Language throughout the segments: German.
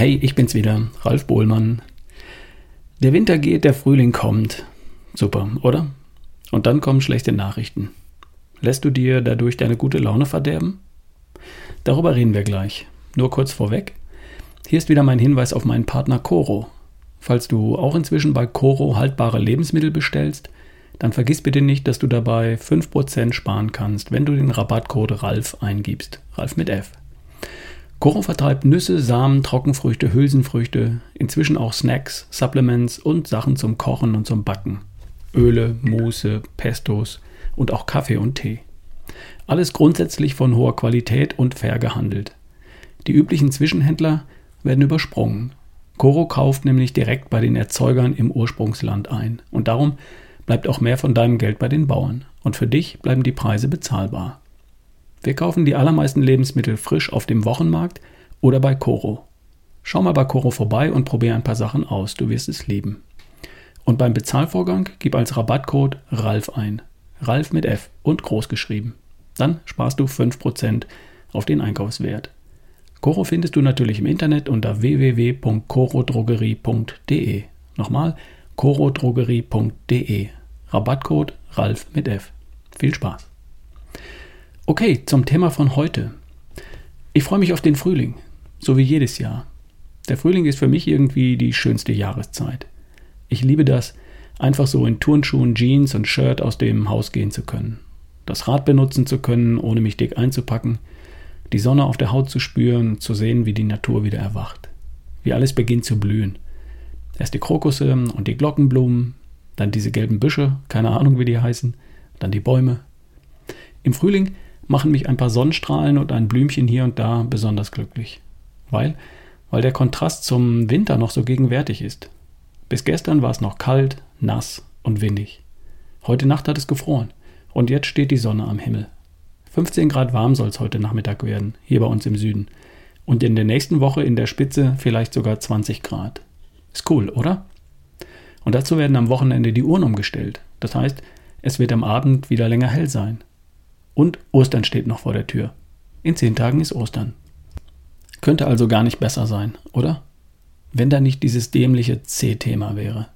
Hey, ich bin's wieder, Ralf Bohlmann. Der Winter geht, der Frühling kommt. Super, oder? Und dann kommen schlechte Nachrichten. Lässt du dir dadurch deine gute Laune verderben? Darüber reden wir gleich. Nur kurz vorweg. Hier ist wieder mein Hinweis auf meinen Partner Coro. Falls du auch inzwischen bei Coro haltbare Lebensmittel bestellst, dann vergiss bitte nicht, dass du dabei 5% sparen kannst, wenn du den Rabattcode RALF eingibst. RALF mit F. Coro vertreibt Nüsse, Samen, Trockenfrüchte, Hülsenfrüchte, inzwischen auch Snacks, Supplements und Sachen zum Kochen und zum Backen. Öle, Muße, Pestos und auch Kaffee und Tee. Alles grundsätzlich von hoher Qualität und fair gehandelt. Die üblichen Zwischenhändler werden übersprungen. Coro kauft nämlich direkt bei den Erzeugern im Ursprungsland ein und darum bleibt auch mehr von deinem Geld bei den Bauern und für dich bleiben die Preise bezahlbar. Wir kaufen die allermeisten Lebensmittel frisch auf dem Wochenmarkt oder bei Coro. Schau mal bei Coro vorbei und probier ein paar Sachen aus, du wirst es lieben. Und beim Bezahlvorgang gib als Rabattcode RALF ein. RALF mit F und groß geschrieben. Dann sparst du 5% auf den Einkaufswert. Coro findest du natürlich im Internet unter www.corodrogerie.de. Nochmal corodrogerie.de. Rabattcode RALF mit F. Viel Spaß! Okay, zum Thema von heute. Ich freue mich auf den Frühling, so wie jedes Jahr. Der Frühling ist für mich irgendwie die schönste Jahreszeit. Ich liebe das, einfach so in Turnschuhen, Jeans und Shirt aus dem Haus gehen zu können. Das Rad benutzen zu können, ohne mich dick einzupacken. Die Sonne auf der Haut zu spüren, zu sehen, wie die Natur wieder erwacht. Wie alles beginnt zu blühen. Erst die Krokusse und die Glockenblumen, dann diese gelben Büsche, keine Ahnung wie die heißen, dann die Bäume. Im Frühling machen mich ein paar Sonnenstrahlen und ein Blümchen hier und da besonders glücklich. Weil, weil der Kontrast zum Winter noch so gegenwärtig ist. Bis gestern war es noch kalt, nass und windig. Heute Nacht hat es gefroren und jetzt steht die Sonne am Himmel. 15 Grad warm soll es heute Nachmittag werden, hier bei uns im Süden. Und in der nächsten Woche in der Spitze vielleicht sogar 20 Grad. Ist cool, oder? Und dazu werden am Wochenende die Uhren umgestellt. Das heißt, es wird am Abend wieder länger hell sein. Und Ostern steht noch vor der Tür. In zehn Tagen ist Ostern. Könnte also gar nicht besser sein, oder? Wenn da nicht dieses dämliche C-Thema wäre.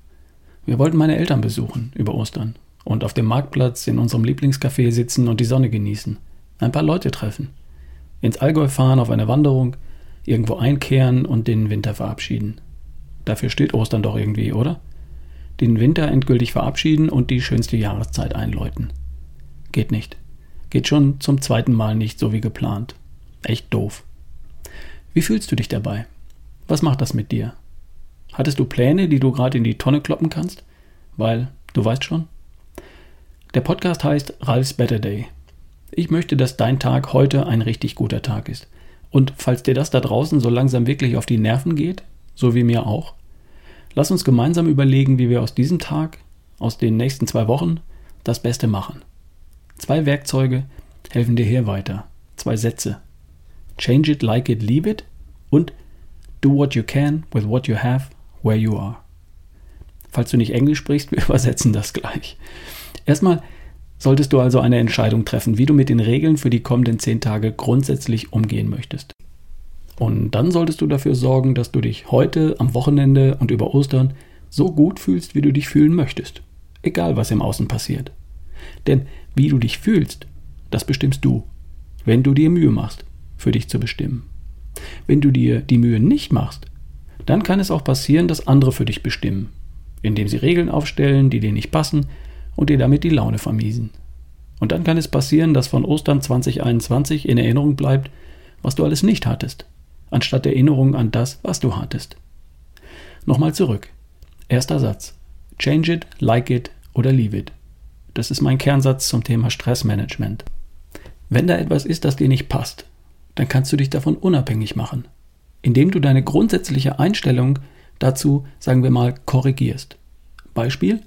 Wir wollten meine Eltern besuchen über Ostern und auf dem Marktplatz in unserem Lieblingscafé sitzen und die Sonne genießen. Ein paar Leute treffen. Ins Allgäu fahren auf eine Wanderung, irgendwo einkehren und den Winter verabschieden. Dafür steht Ostern doch irgendwie, oder? Den Winter endgültig verabschieden und die schönste Jahreszeit einläuten. Geht nicht. Geht schon zum zweiten Mal nicht so wie geplant. Echt doof. Wie fühlst du dich dabei? Was macht das mit dir? Hattest du Pläne, die du gerade in die Tonne kloppen kannst? Weil, du weißt schon. Der Podcast heißt Ralph's Better Day. Ich möchte, dass dein Tag heute ein richtig guter Tag ist. Und falls dir das da draußen so langsam wirklich auf die Nerven geht, so wie mir auch, lass uns gemeinsam überlegen, wie wir aus diesem Tag, aus den nächsten zwei Wochen, das Beste machen. Zwei Werkzeuge helfen dir hier weiter. Zwei Sätze. Change it, like it, leave it und do what you can with what you have where you are. Falls du nicht Englisch sprichst, wir übersetzen das gleich. Erstmal solltest du also eine Entscheidung treffen, wie du mit den Regeln für die kommenden zehn Tage grundsätzlich umgehen möchtest. Und dann solltest du dafür sorgen, dass du dich heute, am Wochenende und über Ostern so gut fühlst, wie du dich fühlen möchtest. Egal, was im Außen passiert. Denn wie du dich fühlst, das bestimmst du, wenn du dir Mühe machst, für dich zu bestimmen. Wenn du dir die Mühe nicht machst, dann kann es auch passieren, dass andere für dich bestimmen, indem sie Regeln aufstellen, die dir nicht passen und dir damit die Laune vermiesen. Und dann kann es passieren, dass von Ostern 2021 in Erinnerung bleibt, was du alles nicht hattest, anstatt Erinnerung an das, was du hattest. Nochmal zurück. Erster Satz. Change it, like it oder leave it. Das ist mein Kernsatz zum Thema Stressmanagement. Wenn da etwas ist, das dir nicht passt, dann kannst du dich davon unabhängig machen, indem du deine grundsätzliche Einstellung dazu, sagen wir mal, korrigierst. Beispiel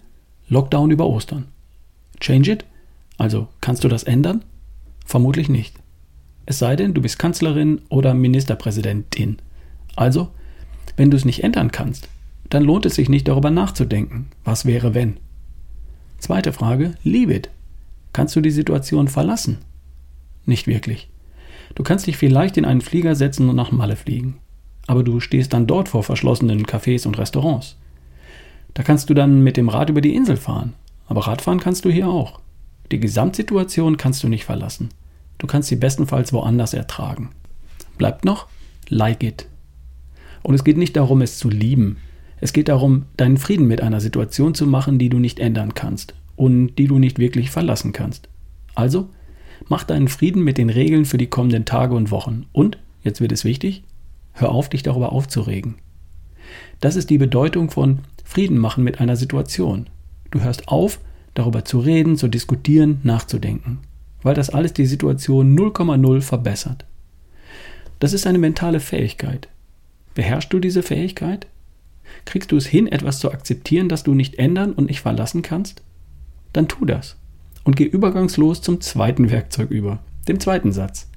Lockdown über Ostern. Change it? Also kannst du das ändern? Vermutlich nicht. Es sei denn, du bist Kanzlerin oder Ministerpräsidentin. Also, wenn du es nicht ändern kannst, dann lohnt es sich nicht darüber nachzudenken, was wäre wenn. Zweite Frage, leave it. Kannst du die Situation verlassen? Nicht wirklich. Du kannst dich vielleicht in einen Flieger setzen und nach Malle fliegen. aber du stehst dann dort vor verschlossenen Cafés und Restaurants. Da kannst du dann mit dem Rad über die Insel fahren, aber Radfahren kannst du hier auch. Die Gesamtsituation kannst du nicht verlassen. Du kannst sie bestenfalls woanders ertragen. Bleibt noch, like it. Und es geht nicht darum, es zu lieben. Es geht darum, deinen Frieden mit einer Situation zu machen, die du nicht ändern kannst und die du nicht wirklich verlassen kannst. Also, mach deinen Frieden mit den Regeln für die kommenden Tage und Wochen. Und, jetzt wird es wichtig, hör auf, dich darüber aufzuregen. Das ist die Bedeutung von Frieden machen mit einer Situation. Du hörst auf, darüber zu reden, zu diskutieren, nachzudenken, weil das alles die Situation 0,0 verbessert. Das ist eine mentale Fähigkeit. Beherrschst du diese Fähigkeit? Kriegst du es hin, etwas zu akzeptieren, das du nicht ändern und nicht verlassen kannst? Dann tu das und geh übergangslos zum zweiten Werkzeug über, dem zweiten Satz.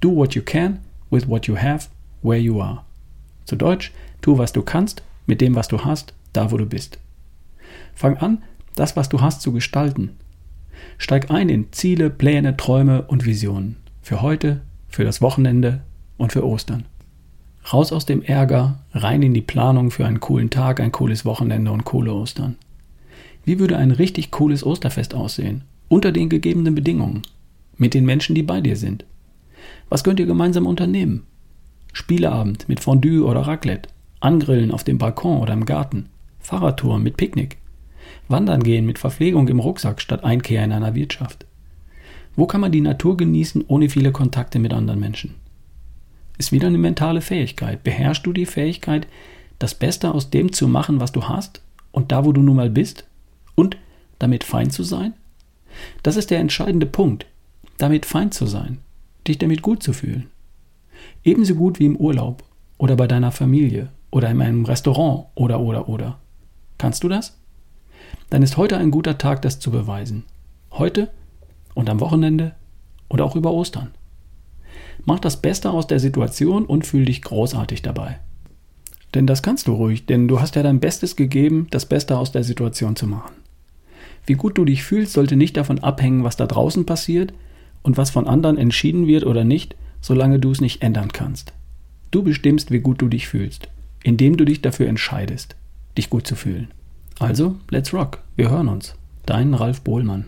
Do what you can with what you have where you are. Zu Deutsch, tu was du kannst mit dem, was du hast, da wo du bist. Fang an, das, was du hast, zu gestalten. Steig ein in Ziele, Pläne, Träume und Visionen. Für heute, für das Wochenende und für Ostern. Raus aus dem Ärger, rein in die Planung für einen coolen Tag, ein cooles Wochenende und coole Ostern. Wie würde ein richtig cooles Osterfest aussehen? Unter den gegebenen Bedingungen. Mit den Menschen, die bei dir sind. Was könnt ihr gemeinsam unternehmen? Spieleabend mit Fondue oder Raclette. Angrillen auf dem Balkon oder im Garten. Fahrradtour mit Picknick. Wandern gehen mit Verpflegung im Rucksack statt Einkehr in einer Wirtschaft. Wo kann man die Natur genießen ohne viele Kontakte mit anderen Menschen? Ist wieder eine mentale Fähigkeit. Beherrschst du die Fähigkeit, das Beste aus dem zu machen, was du hast und da, wo du nun mal bist? Und damit fein zu sein? Das ist der entscheidende Punkt. Damit fein zu sein, dich damit gut zu fühlen. Ebenso gut wie im Urlaub oder bei deiner Familie oder in einem Restaurant oder oder oder. Kannst du das? Dann ist heute ein guter Tag, das zu beweisen. Heute und am Wochenende und auch über Ostern. Mach das Beste aus der Situation und fühl dich großartig dabei. Denn das kannst du ruhig, denn du hast ja dein Bestes gegeben, das Beste aus der Situation zu machen. Wie gut du dich fühlst, sollte nicht davon abhängen, was da draußen passiert und was von anderen entschieden wird oder nicht, solange du es nicht ändern kannst. Du bestimmst, wie gut du dich fühlst, indem du dich dafür entscheidest, dich gut zu fühlen. Also, let's rock. Wir hören uns. Dein Ralf Bohlmann.